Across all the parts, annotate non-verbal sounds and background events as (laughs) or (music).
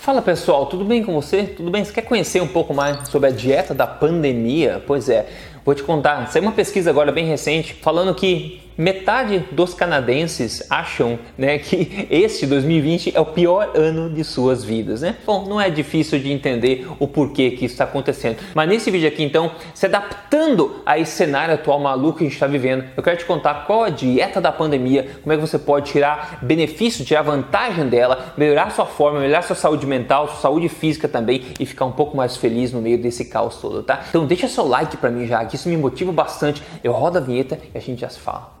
Fala pessoal, tudo bem com você? Tudo bem? Você quer conhecer um pouco mais sobre a dieta da pandemia? Pois é, vou te contar. Saiu uma pesquisa agora bem recente falando que metade dos canadenses acham né, que este 2020 é o pior ano de suas vidas. Né? Bom, não é difícil de entender o porquê que isso está acontecendo. Mas nesse vídeo aqui, então, se adaptando a esse cenário atual maluco que a gente está vivendo, eu quero te contar qual a dieta da pandemia, como é que você pode tirar benefício, tirar vantagem dela, melhorar sua forma, melhorar sua saúde mental, sua saúde física também e ficar um pouco mais feliz no meio desse caos todo, tá? Então deixa seu like para mim já, que isso me motiva bastante. Eu rodo a vinheta e a gente já se fala.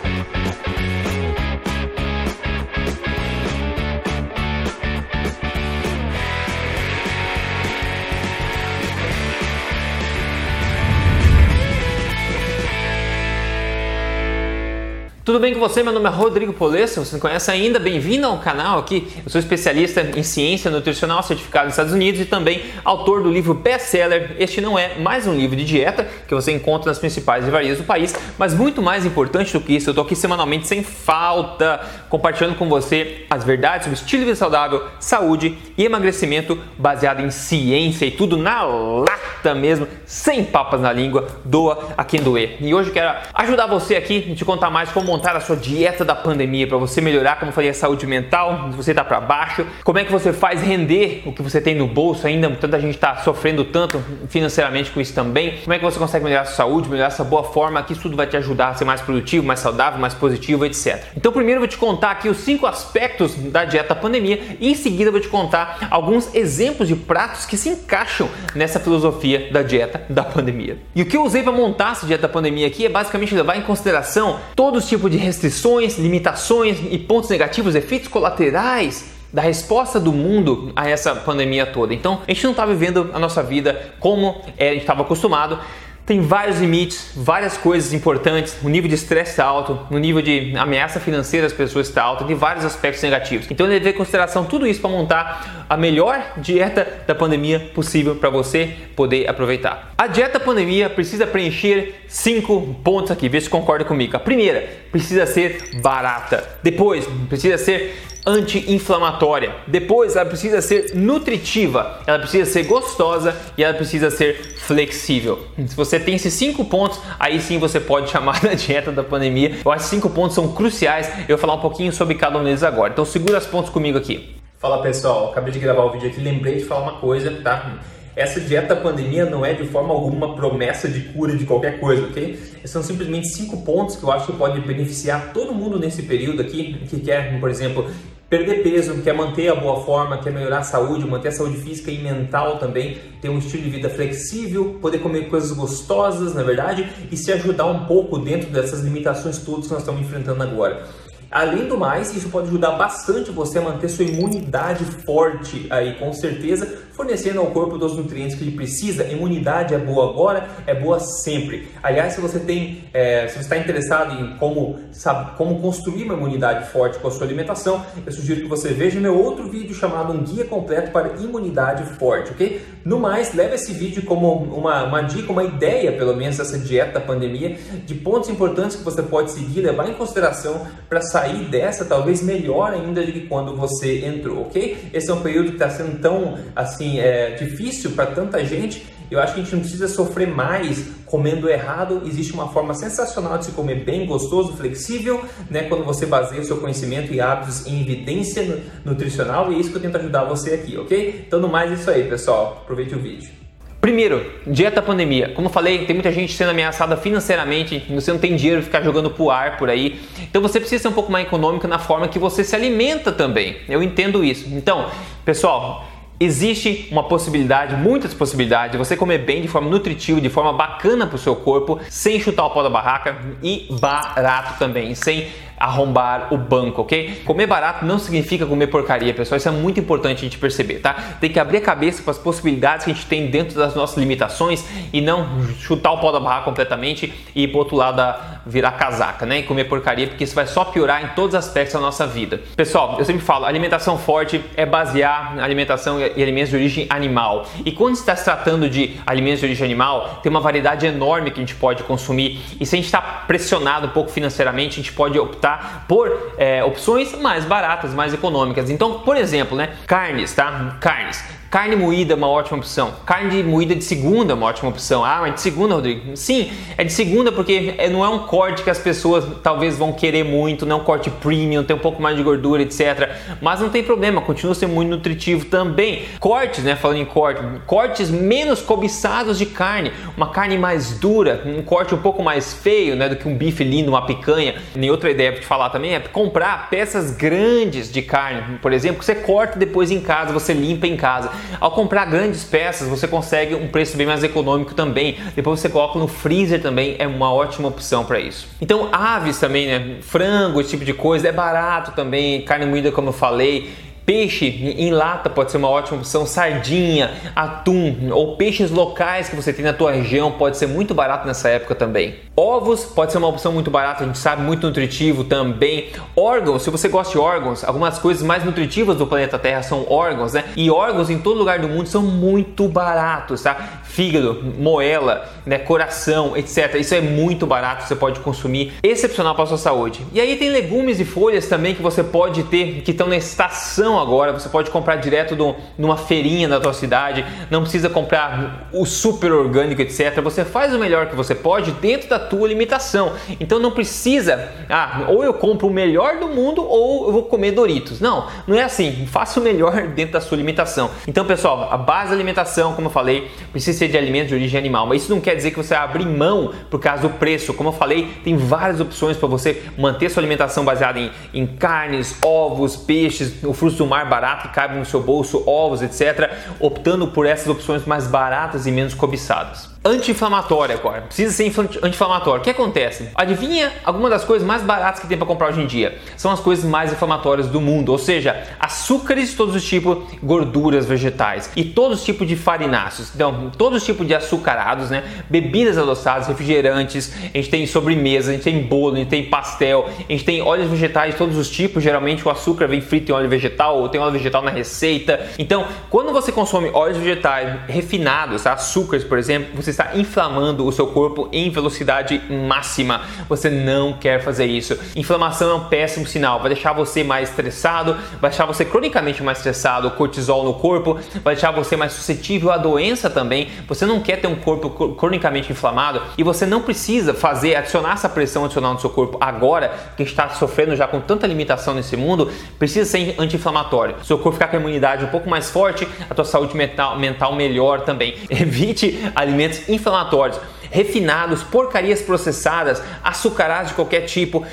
Tudo bem com você? Meu nome é Rodrigo Polesso, você não conhece ainda? Bem-vindo ao canal aqui. Eu sou especialista em ciência nutricional certificado nos Estados Unidos e também autor do livro best-seller. Este não é mais um livro de dieta que você encontra nas principais livrarias do país, mas muito mais importante do que isso, eu estou aqui semanalmente sem falta, compartilhando com você as verdades sobre estilo de vida saudável, saúde e emagrecimento baseado em ciência e tudo na lata mesmo, sem papas na língua, doa a quem doer. E hoje eu quero ajudar você aqui, te contar mais como montar a sua dieta da pandemia para você melhorar, como eu falei, a saúde mental, se você está para baixo, como é que você faz render o que você tem no bolso ainda, tanta gente está sofrendo tanto financeiramente com isso também, como é que você consegue melhorar a sua saúde, melhorar essa boa forma, que isso tudo vai te ajudar a ser mais produtivo, mais saudável, mais positivo, etc. Então primeiro eu vou te contar aqui os cinco aspectos da dieta pandemia e em seguida eu vou te contar alguns exemplos de pratos que se encaixam nessa filosofia da dieta da pandemia. E o que eu usei para montar essa dieta da pandemia aqui é basicamente levar em consideração todos os tipos de restrições, limitações e pontos negativos, efeitos colaterais da resposta do mundo a essa pandemia toda. Então, a gente não está vivendo a nossa vida como é, a gente estava acostumado tem vários limites, várias coisas importantes, o nível de estresse está alto, o nível de ameaça financeira das pessoas está alto, tem vários aspectos negativos. Então deve ter em consideração tudo isso para montar a melhor dieta da pandemia possível para você poder aproveitar. A dieta pandemia precisa preencher cinco pontos aqui, vê se concorda comigo. A primeira, precisa ser barata. Depois, precisa ser anti-inflamatória. Depois, ela precisa ser nutritiva, ela precisa ser gostosa e ela precisa ser flexível. Se você tem esses cinco pontos, aí sim você pode chamar (laughs) da dieta da pandemia. Eu acho que cinco pontos são cruciais. Eu vou falar um pouquinho sobre cada um deles agora. Então segura os pontos comigo aqui. Fala pessoal, acabei de gravar o vídeo aqui, lembrei de falar uma coisa, tá? Essa dieta pandemia não é de forma alguma promessa de cura de qualquer coisa, ok? São simplesmente cinco pontos que eu acho que pode beneficiar todo mundo nesse período aqui, que quer, por exemplo, perder peso, quer manter a boa forma, quer melhorar a saúde, manter a saúde física e mental também, ter um estilo de vida flexível, poder comer coisas gostosas, na verdade, e se ajudar um pouco dentro dessas limitações todas que nós estamos enfrentando agora. Além do mais, isso pode ajudar bastante você a manter sua imunidade forte aí, com certeza, fornecendo ao corpo dos nutrientes que ele precisa. Imunidade é boa agora, é boa sempre. Aliás, se você tem, é, se você está interessado em como, sabe, como construir uma imunidade forte com a sua alimentação, eu sugiro que você veja meu outro vídeo chamado Um Guia Completo para Imunidade Forte, ok? No mais, leve esse vídeo como uma, uma dica, uma ideia, pelo menos, dessa dieta da pandemia, de pontos importantes que você pode seguir, levar em consideração para sair sair dessa talvez melhor ainda do que quando você entrou, ok? Esse é um período que está sendo tão assim é, difícil para tanta gente. Eu acho que a gente não precisa sofrer mais comendo errado. Existe uma forma sensacional de se comer bem, gostoso, flexível, né? Quando você baseia o seu conhecimento e hábitos em evidência nutricional. E é isso que eu tento ajudar você aqui, ok? Então, no mais, é isso aí, pessoal. Aproveite o vídeo. Primeiro, dieta pandemia. Como eu falei, tem muita gente sendo ameaçada financeiramente, você não tem dinheiro ficar jogando pro ar por aí. Então você precisa ser um pouco mais econômico na forma que você se alimenta também. Eu entendo isso. Então, pessoal, existe uma possibilidade, muitas possibilidades, de você comer bem de forma nutritiva, de forma bacana para o seu corpo, sem chutar o pau da barraca e barato também, sem arrombar o banco, ok? Comer barato não significa comer porcaria, pessoal. Isso é muito importante a gente perceber, tá? Tem que abrir a cabeça para as possibilidades que a gente tem dentro das nossas limitações e não chutar o pau da barra completamente e ir pro outro lado da, virar casaca, né? E comer porcaria, porque isso vai só piorar em todos os aspectos da nossa vida. Pessoal, eu sempre falo, alimentação forte é basear alimentação e alimentos de origem animal. E quando está se tratando de alimentos de origem animal, tem uma variedade enorme que a gente pode consumir. E se a gente está pressionado um pouco financeiramente, a gente pode optar por é, opções mais baratas, mais econômicas. Então, por exemplo, né? Carnes, tá? Carnes. Carne moída é uma ótima opção. Carne moída de segunda é uma ótima opção. Ah, mas de segunda, Rodrigo? Sim, é de segunda porque é, não é um corte que as pessoas talvez vão querer muito, não é um corte premium, tem um pouco mais de gordura, etc. Mas não tem problema, continua sendo muito nutritivo também. Cortes, né? Falando em corte, cortes menos cobiçados de carne, uma carne mais dura, um corte um pouco mais feio, né? Do que um bife lindo, uma picanha. Nem outra ideia para te falar também é comprar peças grandes de carne, por exemplo, que você corta depois em casa, você limpa em casa. Ao comprar grandes peças, você consegue um preço bem mais econômico também. Depois você coloca no freezer também, é uma ótima opção para isso. Então, aves também, né? Frango, esse tipo de coisa, é barato também, carne moída, como eu falei. Peixe em lata pode ser uma ótima opção, sardinha, atum ou peixes locais que você tem na tua região pode ser muito barato nessa época também. Ovos pode ser uma opção muito barata, a gente sabe, muito nutritivo também. Órgãos, se você gosta de órgãos, algumas coisas mais nutritivas do planeta Terra são órgãos, né? E órgãos em todo lugar do mundo são muito baratos, tá? Fígado, moela, né, coração, etc. Isso é muito barato, você pode consumir, excepcional para a sua saúde. E aí tem legumes e folhas também que você pode ter que estão na estação agora, você pode comprar direto do, numa feirinha da tua cidade, não precisa comprar o super orgânico, etc. Você faz o melhor que você pode dentro da tua limitação. Então não precisa, ah, ou eu compro o melhor do mundo ou eu vou comer Doritos. Não, não é assim. Faça o melhor (laughs) dentro da sua limitação. Então, pessoal, a base da alimentação, como eu falei, precisa ser de alimentos de origem animal, mas isso não quer dizer que você abre mão por causa do preço. Como eu falei, tem várias opções para você manter sua alimentação baseada em, em carnes, ovos, peixes, o fruto do mar barato que cabe no seu bolso, ovos, etc. Optando por essas opções mais baratas e menos cobiçadas. Anti-inflamatório agora. Precisa ser anti-inflamatório. O que acontece? Adivinha alguma das coisas mais baratas que tem para comprar hoje em dia? São as coisas mais inflamatórias do mundo, ou seja, açúcares de todos os tipos, gorduras vegetais e todos os tipos de farináceos. Então, todos os tipos de açucarados, né? Bebidas adoçadas, refrigerantes, a gente tem sobremesa, a gente tem bolo, a gente tem pastel, a gente tem óleos vegetais de todos os tipos. Geralmente o açúcar vem frito em óleo vegetal ou tem óleo vegetal na receita. Então, quando você consome óleos vegetais refinados, açúcares, por exemplo, você está inflamando o seu corpo em velocidade máxima. Você não quer fazer isso. Inflamação é um péssimo sinal, vai deixar você mais estressado, vai deixar você cronicamente mais estressado, cortisol no corpo, vai deixar você mais suscetível à doença também. Você não quer ter um corpo cronicamente inflamado e você não precisa fazer, adicionar essa pressão adicional no seu corpo agora, que está sofrendo já com tanta limitação nesse mundo, precisa ser anti-inflamatório. Seu corpo ficar com a imunidade um pouco mais forte, a tua saúde mental, mental melhor também. (laughs) Evite alimentos inflamatórios, refinados, porcarias processadas, açucarados de qualquer tipo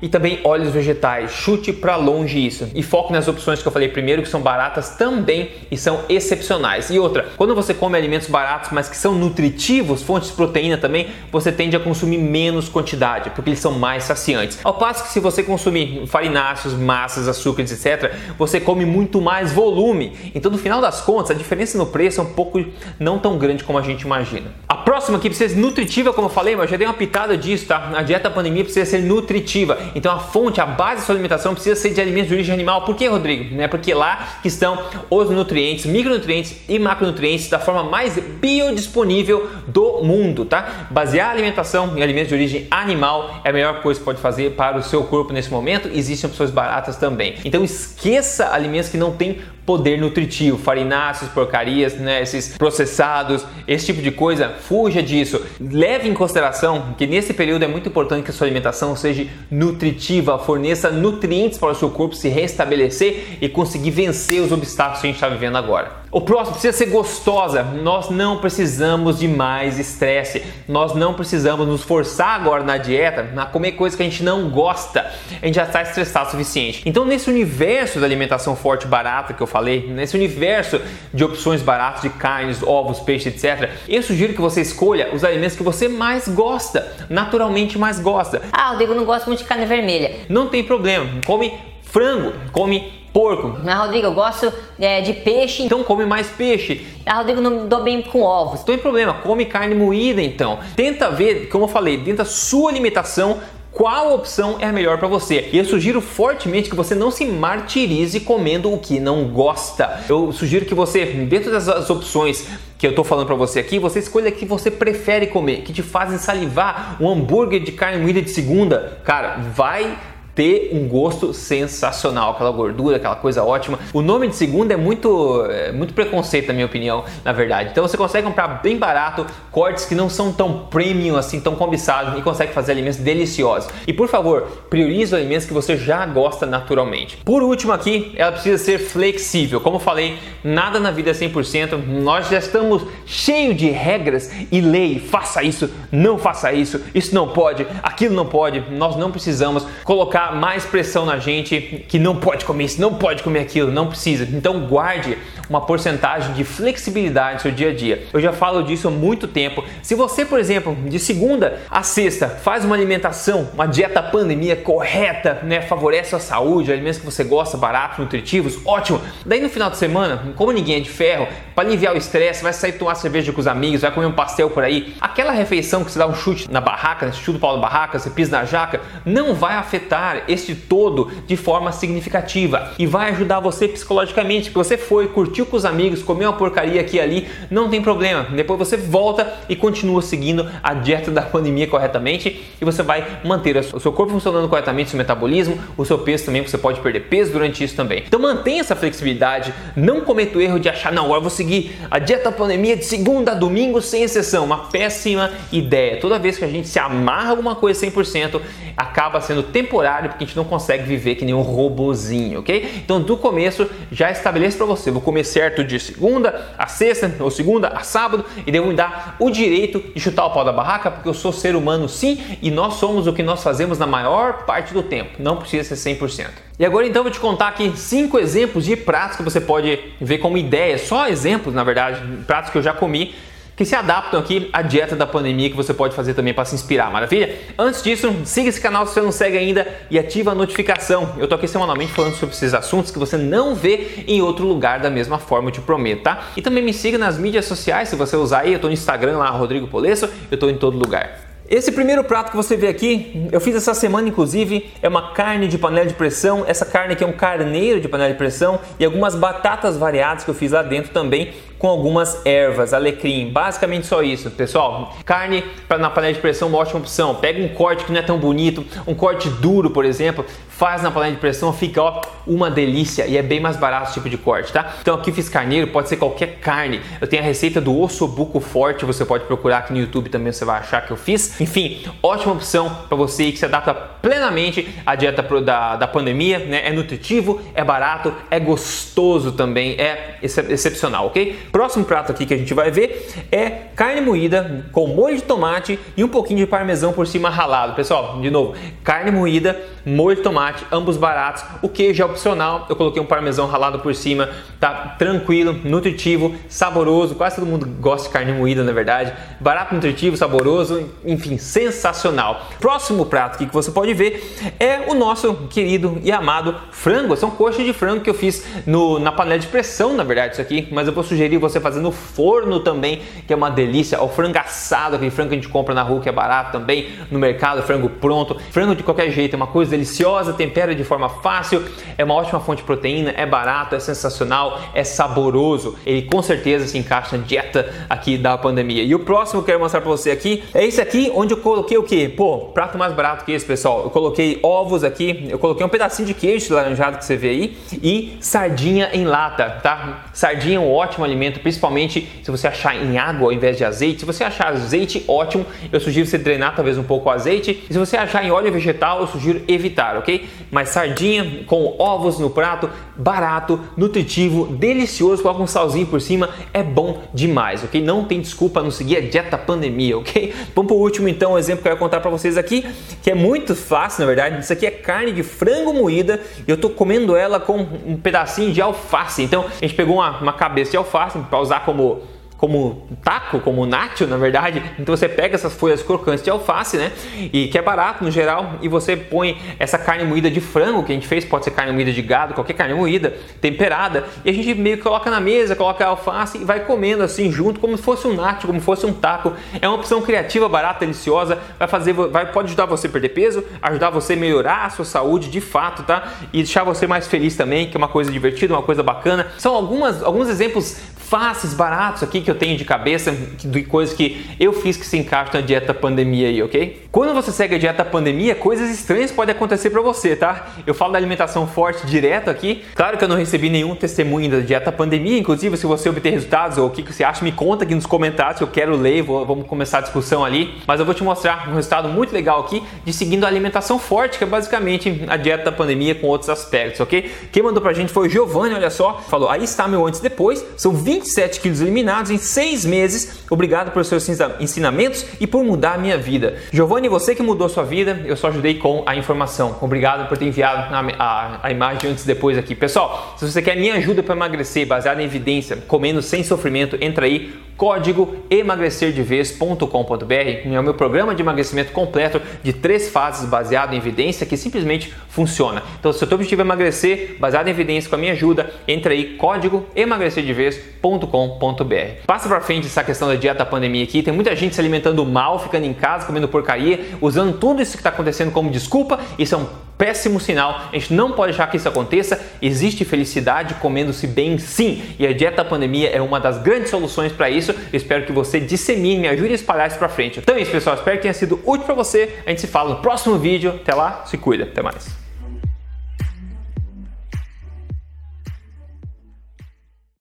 e também óleos vegetais. Chute para longe isso e foque nas opções que eu falei primeiro que são baratas também e são excepcionais. E outra, quando você come alimentos baratos, mas que são nutritivos, fontes de proteína também, você tende a consumir menos quantidade, porque eles são mais saciantes. Ao passo que se você consumir farináceos, massas, açúcares, etc, você come muito mais volume. Então, no final das contas, a diferença no preço é um pouco não tão grande como a gente imagina. A próxima aqui precisa ser nutritiva, como eu falei, mas eu já dei uma pitada disso, tá? A dieta pandemia precisa ser nutritiva. Então a fonte, a base da sua alimentação precisa ser de alimentos de origem animal. Por que, Rodrigo? Né? Porque lá que estão os nutrientes, micronutrientes e macronutrientes da forma mais biodisponível do mundo, tá? Basear a alimentação em alimentos de origem animal é a melhor coisa que pode fazer para o seu corpo nesse momento. Existem opções baratas também. Então esqueça alimentos que não têm poder nutritivo, farináceos, porcarias, né, esses processados, esse tipo de coisa, fuja disso. Leve em consideração que nesse período é muito importante que a sua alimentação seja nutritiva, forneça nutrientes para o seu corpo se restabelecer e conseguir vencer os obstáculos que a gente está vivendo agora. O próximo precisa ser gostosa. Nós não precisamos de mais estresse. Nós não precisamos nos forçar agora na dieta a comer coisas que a gente não gosta. A gente já está estressado o suficiente. Então, nesse universo da alimentação forte barata que eu falei, nesse universo de opções baratas de carnes, ovos, peixes, etc., eu sugiro que você escolha os alimentos que você mais gosta, naturalmente mais gosta. Ah, o Diego não gosta muito de carne vermelha. Não tem problema, come frango, come porco. Mas, Rodrigo, eu gosto é, de peixe. Então come mais peixe. Ah, Rodrigo, não dou bem com ovos. Não tem problema, come carne moída então. Tenta ver, como eu falei, dentro da sua alimentação, qual opção é a melhor para você. E eu sugiro fortemente que você não se martirize comendo o que não gosta. Eu sugiro que você, dentro das opções que eu tô falando para você aqui, você escolha o que você prefere comer, que te fazem salivar. Um hambúrguer de carne moída de segunda, cara, vai ter um gosto sensacional, aquela gordura, aquela coisa ótima. O nome de segunda é muito, é muito preconceito, na minha opinião, na verdade. Então você consegue comprar bem barato cortes que não são tão premium assim, tão cobiçados e consegue fazer alimentos deliciosos. E por favor, priorize os alimentos que você já gosta naturalmente. Por último aqui, ela precisa ser flexível. Como falei, nada na vida é 100%. Nós já estamos cheio de regras e lei. Faça isso, não faça isso, isso não pode, aquilo não pode. Nós não precisamos colocar mais pressão na gente que não pode comer isso, não pode comer aquilo, não precisa. Então guarde uma porcentagem de flexibilidade no seu dia a dia. Eu já falo disso há muito tempo. Se você, por exemplo, de segunda a sexta faz uma alimentação, uma dieta pandemia correta, né, favorece a saúde, alimentos que você gosta, baratos, nutritivos, ótimo. Daí no final de semana, como ninguém é de ferro, para aliviar o estresse, vai sair tomar cerveja com os amigos, vai comer um pastel por aí. Aquela refeição que você dá um chute na barraca, né, chute do pau da barraca, você pisa na jaca, não vai afetar este todo de forma significativa e vai ajudar você psicologicamente, porque você foi, curtiu com os amigos, comeu uma porcaria aqui e ali, não tem problema. Depois você volta e continua seguindo a dieta da pandemia corretamente e você vai manter o seu corpo funcionando corretamente, seu metabolismo, o seu peso também, você pode perder peso durante isso também. Então mantenha essa flexibilidade, não cometa o erro de achar, não, agora eu vou seguir a dieta pandemia de segunda a domingo sem exceção, uma péssima ideia. Toda vez que a gente se amarra alguma coisa 100%, acaba sendo temporário porque a gente não consegue viver que nem um robozinho, ok? Então do começo já estabeleça para você, vou comer certo de segunda a sexta ou segunda a sábado e devo me dar o direito de chutar o pau da barraca porque eu sou ser humano sim e nós somos o que nós fazemos na maior parte do tempo, não precisa ser 100%. E agora então eu vou te contar aqui cinco exemplos de pratos que você pode ver como ideia, só exemplos na verdade, pratos que eu já comi que se adaptam aqui à dieta da pandemia que você pode fazer também para se inspirar, maravilha? Antes disso, siga esse canal se você não segue ainda e ativa a notificação. Eu tô aqui semanalmente falando sobre esses assuntos que você não vê em outro lugar da mesma forma, eu te prometo, tá? E também me siga nas mídias sociais, se você usar aí, eu tô no Instagram lá, Rodrigo Polesso, eu tô em todo lugar. Esse primeiro prato que você vê aqui, eu fiz essa semana inclusive, é uma carne de panela de pressão. Essa carne aqui é um carneiro de panela de pressão e algumas batatas variadas que eu fiz lá dentro também com algumas ervas, alecrim, basicamente só isso, pessoal. Carne na panela de pressão é uma ótima opção. Pega um corte que não é tão bonito, um corte duro, por exemplo, faz na panela de pressão, fica ó, uma delícia e é bem mais barato esse tipo de corte, tá? Então aqui fiz carneiro, pode ser qualquer carne. Eu tenho a receita do ossobuco forte, você pode procurar aqui no YouTube também, você vai achar que eu fiz. Enfim, ótima opção para você que se adapta plenamente à dieta da, da pandemia, né? É nutritivo, é barato, é gostoso também, é excepcional, ok? Próximo prato aqui que a gente vai ver é carne moída com molho de tomate e um pouquinho de parmesão por cima ralado. Pessoal, de novo, carne moída, molho de tomate, ambos baratos. O queijo é opcional, eu coloquei um parmesão ralado por cima, tá tranquilo, nutritivo, saboroso. Quase todo mundo gosta de carne moída, na verdade. Barato, nutritivo, saboroso, enfim, sensacional. Próximo prato que você pode ver é o nosso querido e amado frango. São coxas de frango que eu fiz no, na panela de pressão, na verdade, isso aqui, mas eu vou sugerir você fazer no forno também, que é uma delícia. O frango assado, aquele frango que a gente compra na rua, que é barato também, no mercado, frango pronto. Frango de qualquer jeito, é uma coisa deliciosa, tempera de forma fácil, é uma ótima fonte de proteína, é barato, é sensacional, é saboroso. Ele com certeza se encaixa na dieta aqui da pandemia. E o próximo que eu quero mostrar para você aqui é esse aqui, onde eu coloquei o que? Pô, prato mais barato que esse, pessoal. Eu coloquei ovos aqui, eu coloquei um pedacinho de queijo laranjado que você vê aí e sardinha em lata, tá? Sardinha é um ótimo alimento principalmente se você achar em água ao invés de azeite. Se você achar azeite, ótimo, eu sugiro você drenar talvez um pouco o azeite. E se você achar em óleo vegetal, eu sugiro evitar, ok? Mas sardinha com ovos no prato, barato, nutritivo, delicioso, coloca um salzinho por cima, é bom demais, ok? Não tem desculpa não seguir a dieta pandemia, ok? Vamos para o último então, um exemplo que eu quero contar para vocês aqui, que é muito fácil na verdade. Isso aqui é carne de frango moída e eu estou comendo ela com um pedacinho de alface. Então a gente pegou uma, uma cabeça de alface para usar como como taco, como nacho, na verdade. Então você pega essas folhas crocantes de alface, né? E que é barato no geral, e você põe essa carne moída de frango que a gente fez, pode ser carne moída de gado, qualquer carne moída, temperada, e a gente meio que coloca na mesa, coloca a alface e vai comendo assim junto, como se fosse um nacho, como se fosse um taco. É uma opção criativa, barata, deliciosa, vai fazer, vai pode ajudar você a perder peso, ajudar você a melhorar a sua saúde de fato, tá? E deixar você mais feliz também, que é uma coisa divertida, uma coisa bacana. São algumas alguns exemplos fáceis, baratos aqui que eu tenho de cabeça de coisas que eu fiz que se encaixam na dieta pandemia aí, ok? Quando você segue a dieta pandemia, coisas estranhas podem acontecer para você, tá? Eu falo da alimentação forte direto aqui. Claro que eu não recebi nenhum testemunho da dieta pandemia, inclusive se você obter resultados ou o que você acha, me conta aqui nos comentários eu quero ler, vou, vamos começar a discussão ali. Mas eu vou te mostrar um resultado muito legal aqui de seguindo a alimentação forte, que é basicamente a dieta da pandemia com outros aspectos, ok? Quem mandou pra gente foi o Giovanni, olha só, falou: aí está meu antes e depois, são 20 27 quilos eliminados em seis meses. Obrigado pelos seus ensinamentos e por mudar a minha vida. Giovanni, você que mudou a sua vida, eu só ajudei com a informação. Obrigado por ter enviado a, a, a imagem antes e depois aqui. Pessoal, se você quer minha ajuda para emagrecer baseada em evidência, comendo sem sofrimento, entra aí código emagrecerdevez.com.br é o meu programa de emagrecimento completo de três fases baseado em evidência que simplesmente funciona. Então, se o teu objetivo é emagrecer baseado em evidência com a minha ajuda, entra aí código emagrecerdevez.com.br. Passa para frente essa questão da dieta pandemia aqui. Tem muita gente se alimentando mal, ficando em casa, comendo porcaria, usando tudo isso que está acontecendo como desculpa. Isso é um péssimo sinal. A gente não pode deixar que isso aconteça. Existe felicidade comendo-se bem, sim. E a dieta pandemia é uma das grandes soluções para isso. Eu espero que você dissemine, me ajude a espalhar isso para frente. Então é isso, pessoal. Espero que tenha sido útil para você. A gente se fala no próximo vídeo. Até lá, se cuida. Até mais.